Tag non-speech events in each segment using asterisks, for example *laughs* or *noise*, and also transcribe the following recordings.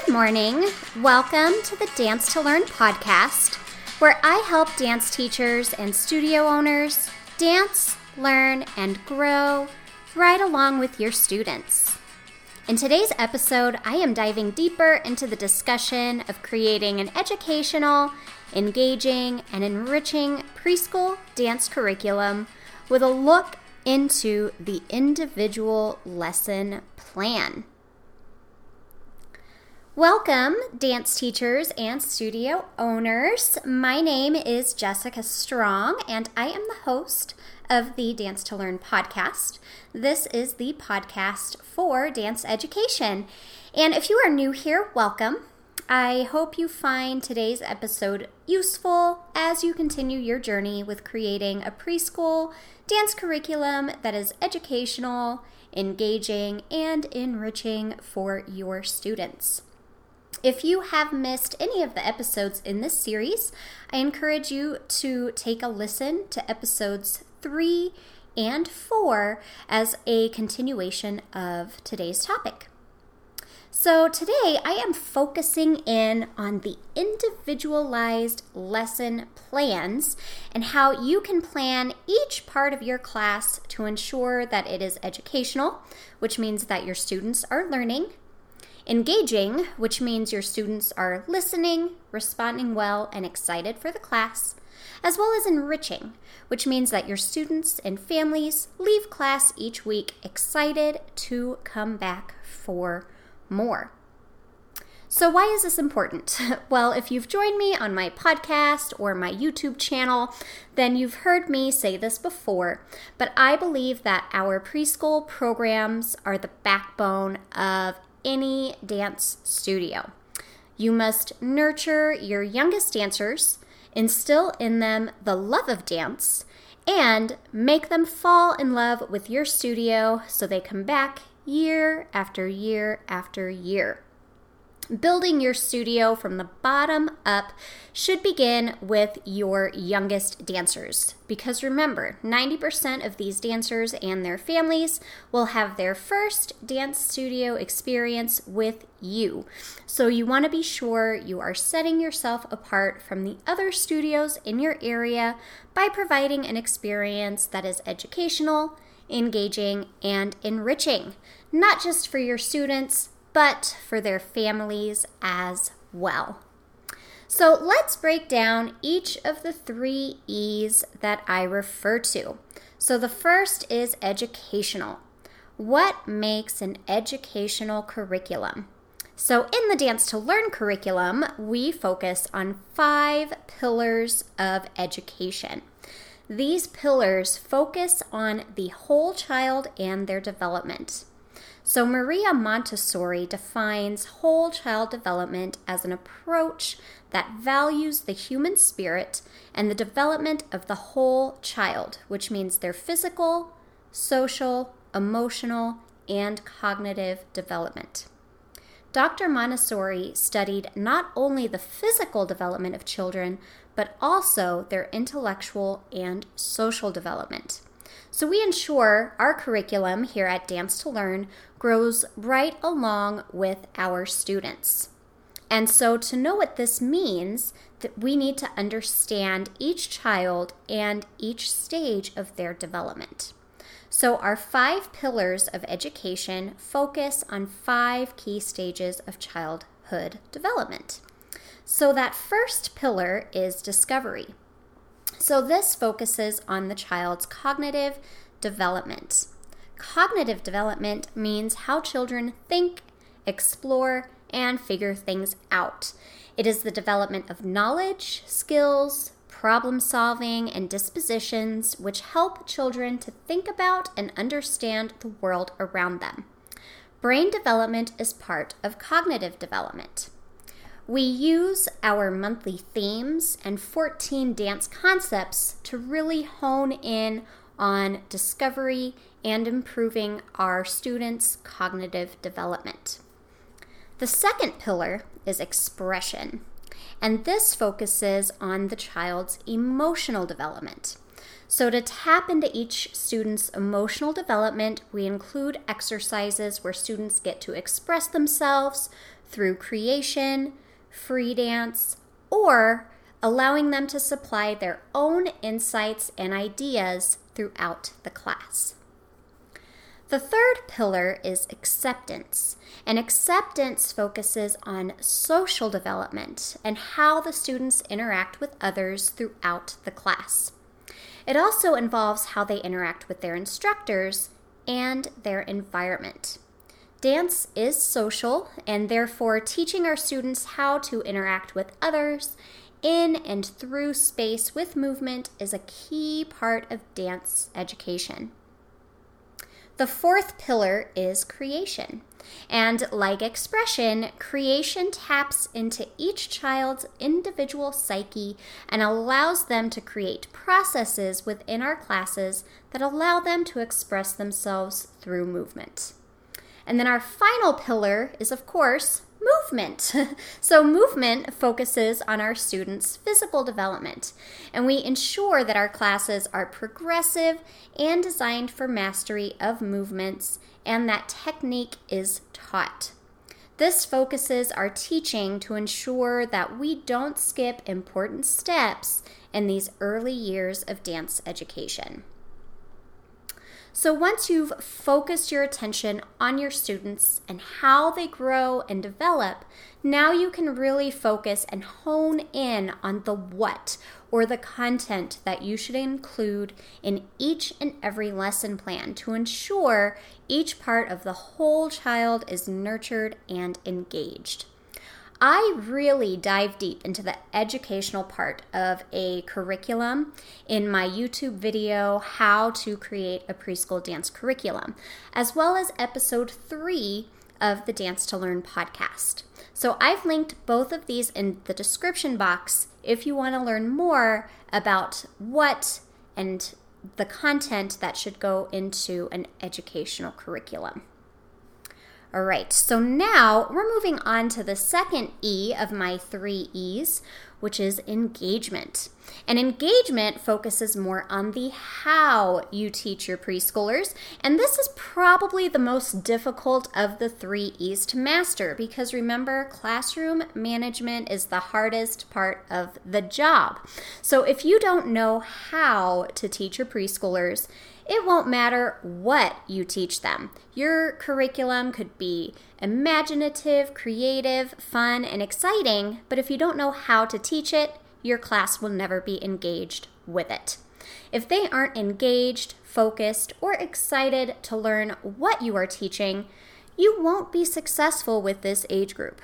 Good morning. Welcome to the Dance to Learn podcast, where I help dance teachers and studio owners dance, learn, and grow right along with your students. In today's episode, I am diving deeper into the discussion of creating an educational, engaging, and enriching preschool dance curriculum with a look into the individual lesson plan. Welcome, dance teachers and studio owners. My name is Jessica Strong, and I am the host of the Dance to Learn podcast. This is the podcast for dance education. And if you are new here, welcome. I hope you find today's episode useful as you continue your journey with creating a preschool dance curriculum that is educational, engaging, and enriching for your students. If you have missed any of the episodes in this series, I encourage you to take a listen to episodes three and four as a continuation of today's topic. So, today I am focusing in on the individualized lesson plans and how you can plan each part of your class to ensure that it is educational, which means that your students are learning, Engaging, which means your students are listening, responding well, and excited for the class, as well as enriching, which means that your students and families leave class each week excited to come back for more. So, why is this important? *laughs* Well, if you've joined me on my podcast or my YouTube channel, then you've heard me say this before, but I believe that our preschool programs are the backbone of any dance studio. You must nurture your youngest dancers, instill in them the love of dance, and make them fall in love with your studio so they come back year after year after year. Building your studio from the bottom up should begin with your youngest dancers. Because remember, 90% of these dancers and their families will have their first dance studio experience with you. So you want to be sure you are setting yourself apart from the other studios in your area by providing an experience that is educational, engaging, and enriching, not just for your students but for their families as well. So let's break down each of the three E's that I refer to. So the first is educational. What makes an educational curriculum? So, in the Dance to Learn curriculum, we focus on five pillars of education. These pillars focus on the whole child and their development. So, Maria Montessori defines whole child development as an approach that values the human spirit and the development of the whole child, which means their physical, social, emotional, and cognitive development. Dr. Montessori studied not only the physical development of children, but also their intellectual and social development. So we ensure our curriculum here at Dance to Learn grows right along with our students. And so to know what this means, that we need to understand each child and each stage of their development. So, our five pillars of education focus on five key stages of childhood development. So, that first pillar is discovery. So, this focuses on the child's cognitive development. Cognitive development means how children think, explore, and figure things out. It is the development of knowledge, skills, problem solving, and dispositions which help children to think about and understand the world around them. Brain development is part of cognitive development. We use our monthly themes and 14 dance concepts to really hone in on discovery and improving our students' cognitive development. The second pillar is expression, and this focuses on the child's emotional development. So, to tap into each student's emotional development, we include exercises where students get to express themselves through creation, free dance, or allowing them to supply their own insights and ideas throughout the class. The third pillar is acceptance, and acceptance focuses on social development and how the students interact with others throughout the class. It also involves how they interact with their instructors and their environment. Dance is social, and therefore, teaching our students how to interact with others in and through space with movement is a key part of dance education. The fourth pillar is creation. And like expression, creation taps into each child's individual psyche and allows them to create processes within our classes that allow them to express themselves through movement. And then our final pillar is, of course, movement. *laughs* so, movement focuses on our students' physical development, and we ensure that our classes are progressive and designed for mastery of movements and that technique is taught. This focuses our teaching to ensure that we don't skip important steps in these early years of dance education. So, once you've focused your attention on your students and how they grow and develop, now you can really focus and hone in on the what or the content that you should include in each and every lesson plan to ensure each part of the whole child is nurtured and engaged. I really dive deep into the educational part of a curriculum in my YouTube video, How to Create a Preschool Dance Curriculum, as well as episode three of the Dance to Learn podcast. So I've linked both of these in the description box if you want to learn more about what and the content that should go into an educational curriculum. All right, so now we're moving on to the second E of my three E's, which is engagement. And engagement focuses more on the how you teach your preschoolers. And this is probably the most difficult of the three E's to master because remember, classroom management is the hardest part of the job. So if you don't know how to teach your preschoolers, it won't matter what you teach them. Your curriculum could be imaginative, creative, fun, and exciting, but if you don't know how to teach it, your class will never be engaged with it. If they aren't engaged, focused, or excited to learn what you are teaching, you won't be successful with this age group.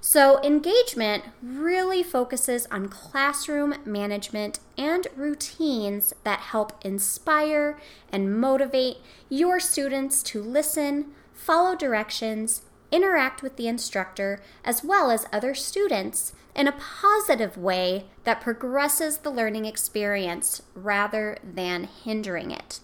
So, engagement really focuses on classroom management and routines that help inspire and motivate your students to listen, follow directions, interact with the instructor, as well as other students in a positive way that progresses the learning experience rather than hindering it.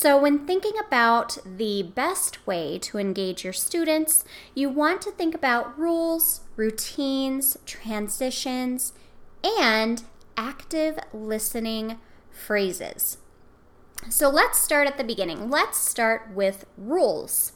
So, when thinking about the best way to engage your students, you want to think about rules, routines, transitions, and active listening phrases. So, let's start at the beginning. Let's start with rules.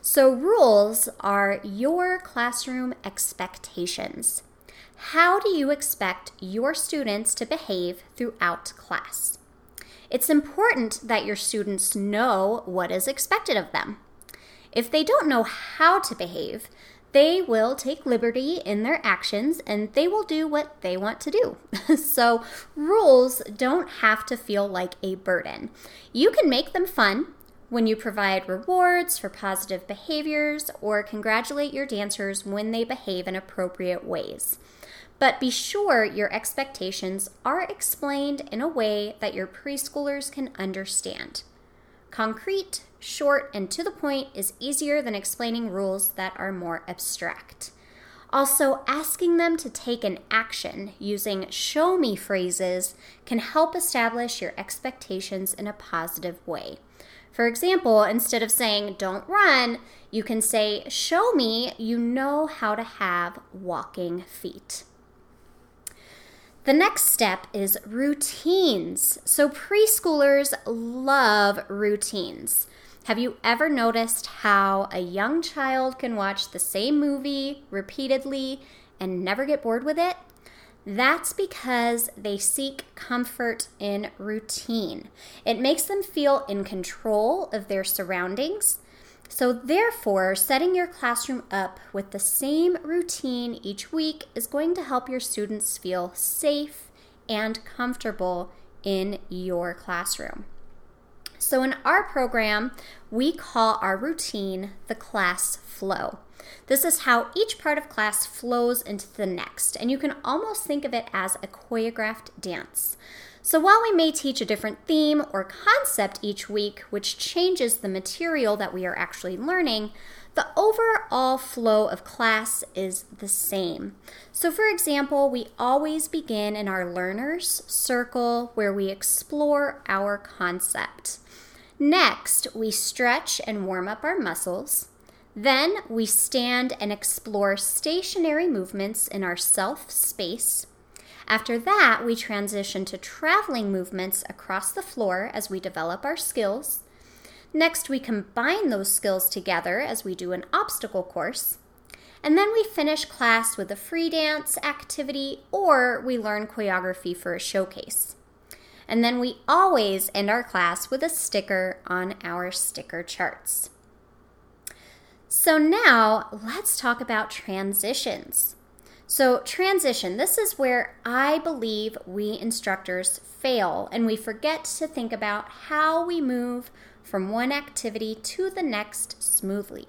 So, rules are your classroom expectations. How do you expect your students to behave throughout class? It's important that your students know what is expected of them. If they don't know how to behave, they will take liberty in their actions and they will do what they want to do. *laughs* so, rules don't have to feel like a burden. You can make them fun when you provide rewards for positive behaviors or congratulate your dancers when they behave in appropriate ways. But be sure your expectations are explained in a way that your preschoolers can understand. Concrete, short, and to the point is easier than explaining rules that are more abstract. Also, asking them to take an action using show me phrases can help establish your expectations in a positive way. For example, instead of saying don't run, you can say show me you know how to have walking feet. The next step is routines. So preschoolers love routines. Have you ever noticed how a young child can watch the same movie repeatedly and never get bored with it? That's because they seek comfort in routine. It makes them feel in control of their surroundings. So, therefore, setting your classroom up with the same routine each week is going to help your students feel safe and comfortable in your classroom. So, in our program, we call our routine the class flow. This is how each part of class flows into the next, and you can almost think of it as a choreographed dance. So, while we may teach a different theme or concept each week, which changes the material that we are actually learning, the overall flow of class is the same. So, for example, we always begin in our learners circle where we explore our concept. Next, we stretch and warm up our muscles. Then we stand and explore stationary movements in our self space. After that, we transition to traveling movements across the floor as we develop our skills. Next, we combine those skills together as we do an obstacle course. And then we finish class with a free dance activity or we learn choreography for a showcase. And then we always end our class with a sticker on our sticker charts. So now let's talk about transitions. So, transition, this is where I believe we instructors fail and we forget to think about how we move from one activity to the next smoothly.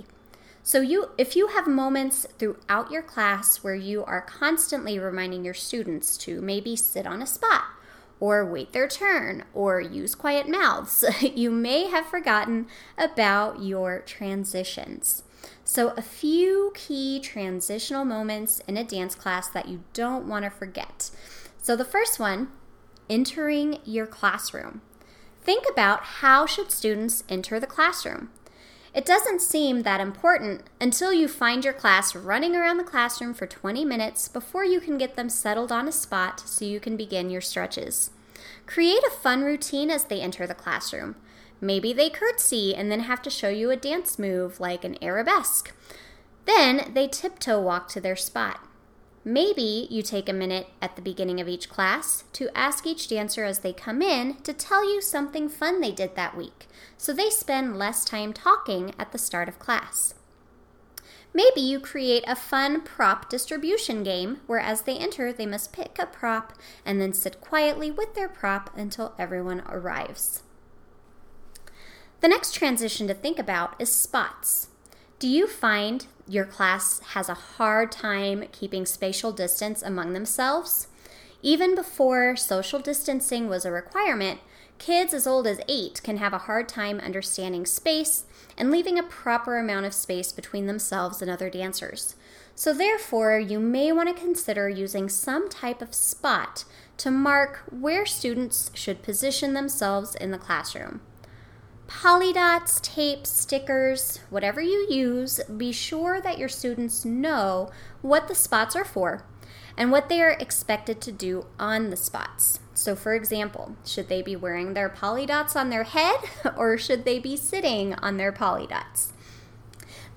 So you if you have moments throughout your class where you are constantly reminding your students to maybe sit on a spot or wait their turn or use quiet mouths, *laughs* you may have forgotten about your transitions. So, a few key transitional moments in a dance class that you don't want to forget. So, the first one, entering your classroom. Think about how should students enter the classroom? It doesn't seem that important until you find your class running around the classroom for 20 minutes before you can get them settled on a spot so you can begin your stretches. Create a fun routine as they enter the classroom. Maybe they curtsy and then have to show you a dance move like an arabesque. Then they tiptoe walk to their spot. Maybe you take a minute at the beginning of each class to ask each dancer as they come in to tell you something fun they did that week, so they spend less time talking at the start of class. Maybe you create a fun prop distribution game where as they enter, they must pick a prop and then sit quietly with their prop until everyone arrives. The next transition to think about is spots. Do you find your class has a hard time keeping spatial distance among themselves? Even before social distancing was a requirement, kids as old as eight can have a hard time understanding space and leaving a proper amount of space between themselves and other dancers. So, therefore, you may want to consider using some type of spot to mark where students should position themselves in the classroom. Polydots, tape, stickers, whatever you use, be sure that your students know what the spots are for and what they are expected to do on the spots. So, for example, should they be wearing their polydots on their head *laughs* or should they be sitting on their polydots?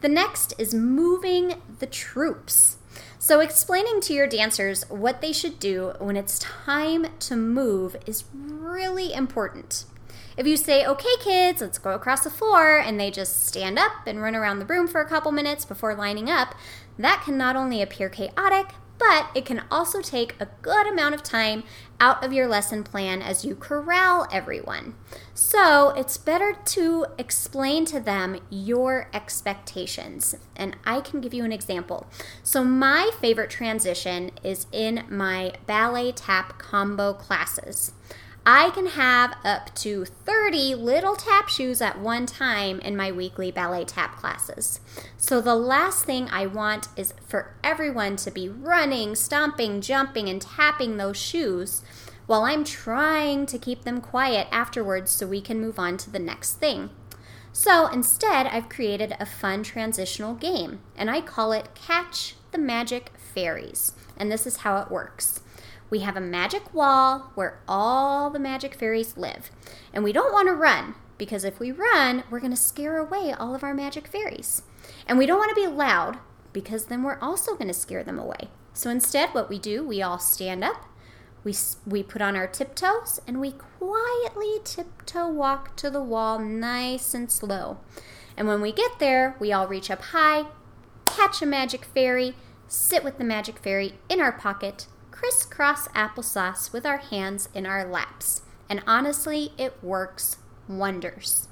The next is moving the troops. So, explaining to your dancers what they should do when it's time to move is really important. If you say, okay, kids, let's go across the floor, and they just stand up and run around the room for a couple minutes before lining up, that can not only appear chaotic, but it can also take a good amount of time out of your lesson plan as you corral everyone. So it's better to explain to them your expectations. And I can give you an example. So, my favorite transition is in my ballet tap combo classes. I can have up to 30 little tap shoes at one time in my weekly ballet tap classes. So, the last thing I want is for everyone to be running, stomping, jumping, and tapping those shoes while I'm trying to keep them quiet afterwards so we can move on to the next thing. So, instead, I've created a fun transitional game, and I call it Catch the Magic Fairies. And this is how it works. We have a magic wall where all the magic fairies live. And we don't want to run, because if we run, we're going to scare away all of our magic fairies. And we don't want to be loud because then we're also going to scare them away. So instead, what we do, we all stand up, we, we put on our tiptoes, and we quietly tiptoe walk to the wall nice and slow. And when we get there, we all reach up high, catch a magic fairy, sit with the magic fairy in our pocket, crisscross applesauce with our hands in our laps. And honestly, it works wonders.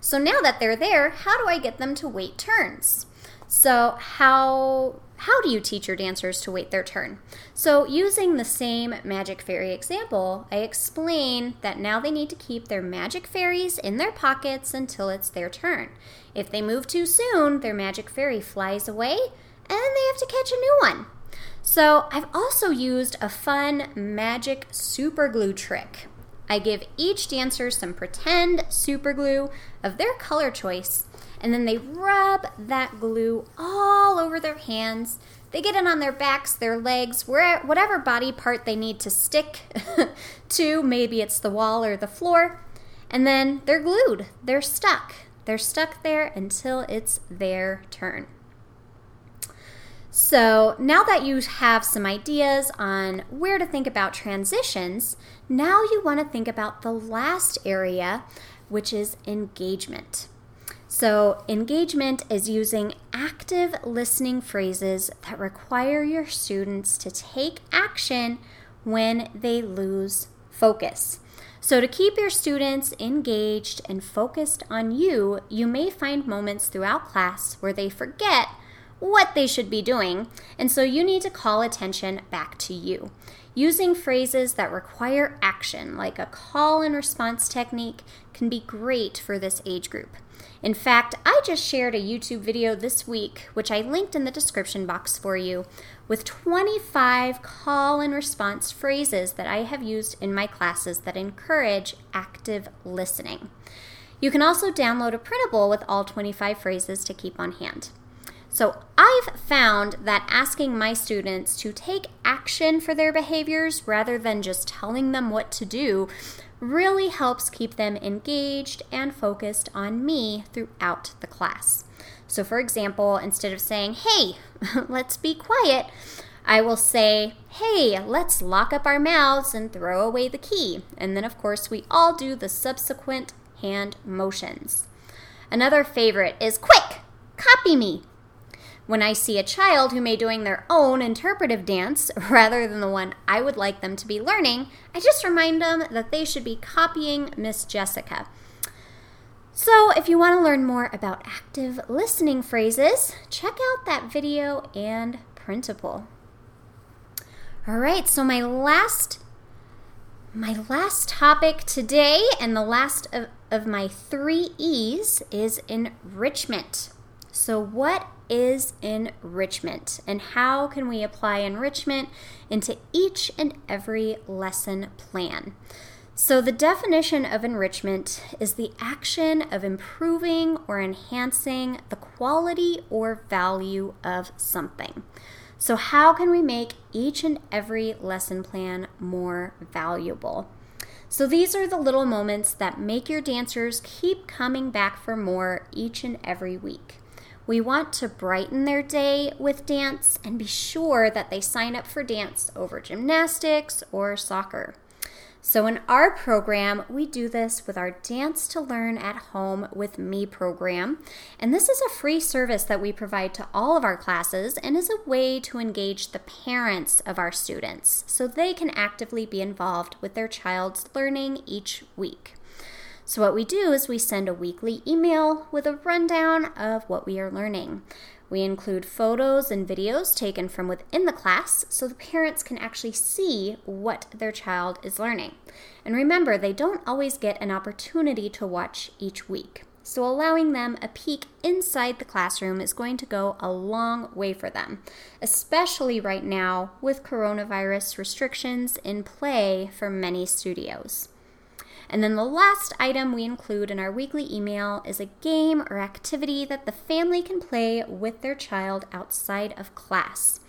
So now that they're there, how do I get them to wait turns? So, how how do you teach your dancers to wait their turn? So, using the same magic fairy example, I explain that now they need to keep their magic fairies in their pockets until it's their turn. If they move too soon, their magic fairy flies away and they have to catch a new one. So, I've also used a fun magic super glue trick. I give each dancer some pretend super glue of their color choice, and then they rub that glue all over their hands. They get it on their backs, their legs, where, whatever body part they need to stick *laughs* to. Maybe it's the wall or the floor. And then they're glued, they're stuck. They're stuck there until it's their turn. So now that you have some ideas on where to think about transitions, now you want to think about the last area, which is engagement. So, engagement is using active listening phrases that require your students to take action when they lose focus. So, to keep your students engaged and focused on you, you may find moments throughout class where they forget what they should be doing, and so you need to call attention back to you. Using phrases that require action, like a call and response technique, can be great for this age group. In fact, I just shared a YouTube video this week, which I linked in the description box for you, with 25 call and response phrases that I have used in my classes that encourage active listening. You can also download a printable with all 25 phrases to keep on hand. So I've found that asking my students to take action for their behaviors rather than just telling them what to do really helps keep them engaged and focused on me throughout the class. So, for example, instead of saying, hey, *laughs* let's be quiet, I will say, hey, let's lock up our mouths and throw away the key. And then, of course, we all do the subsequent hand motions. Another favorite is quick, copy me. When I see a child who may doing their own interpretive dance *laughs* rather than the one I would like them to be learning, I just remind them that they should be copying Miss Jessica. So, if you want to learn more about active listening phrases, check out that video and printable. All right, so my last my last topic today and the last of, of my three E's is enrichment. So, what is enrichment and how can we apply enrichment into each and every lesson plan? So, the definition of enrichment is the action of improving or enhancing the quality or value of something. So, how can we make each and every lesson plan more valuable? So, these are the little moments that make your dancers keep coming back for more each and every week. We want to brighten their day with dance and be sure that they sign up for dance over gymnastics or soccer. So, in our program, we do this with our Dance to Learn at Home with Me program. And this is a free service that we provide to all of our classes and is a way to engage the parents of our students so they can actively be involved with their child's learning each week. So, what we do is we send a weekly email with a rundown of what we are learning. We include photos and videos taken from within the class so the parents can actually see what their child is learning. And remember, they don't always get an opportunity to watch each week. So, allowing them a peek inside the classroom is going to go a long way for them, especially right now with coronavirus restrictions in play for many studios. And then the last item we include in our weekly email is a game or activity that the family can play with their child outside of class.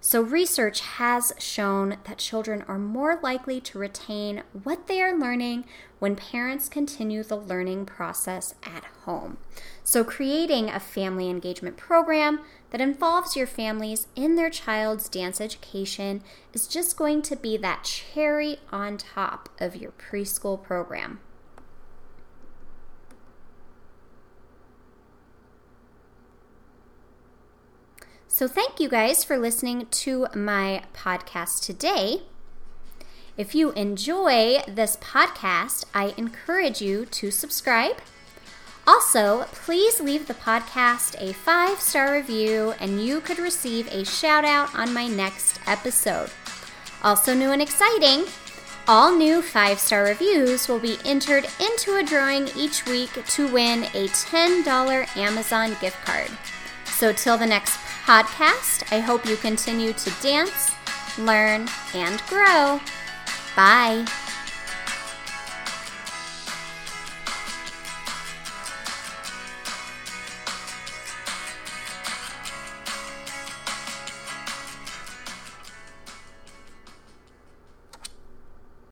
So, research has shown that children are more likely to retain what they are learning when parents continue the learning process at home. So, creating a family engagement program that involves your families in their child's dance education is just going to be that cherry on top of your preschool program. So, thank you guys for listening to my podcast today. If you enjoy this podcast, I encourage you to subscribe. Also, please leave the podcast a five star review, and you could receive a shout out on my next episode. Also, new and exciting, all new five star reviews will be entered into a drawing each week to win a $10 Amazon gift card. So, till the next podcast. I hope you continue to dance, learn, and grow. Bye.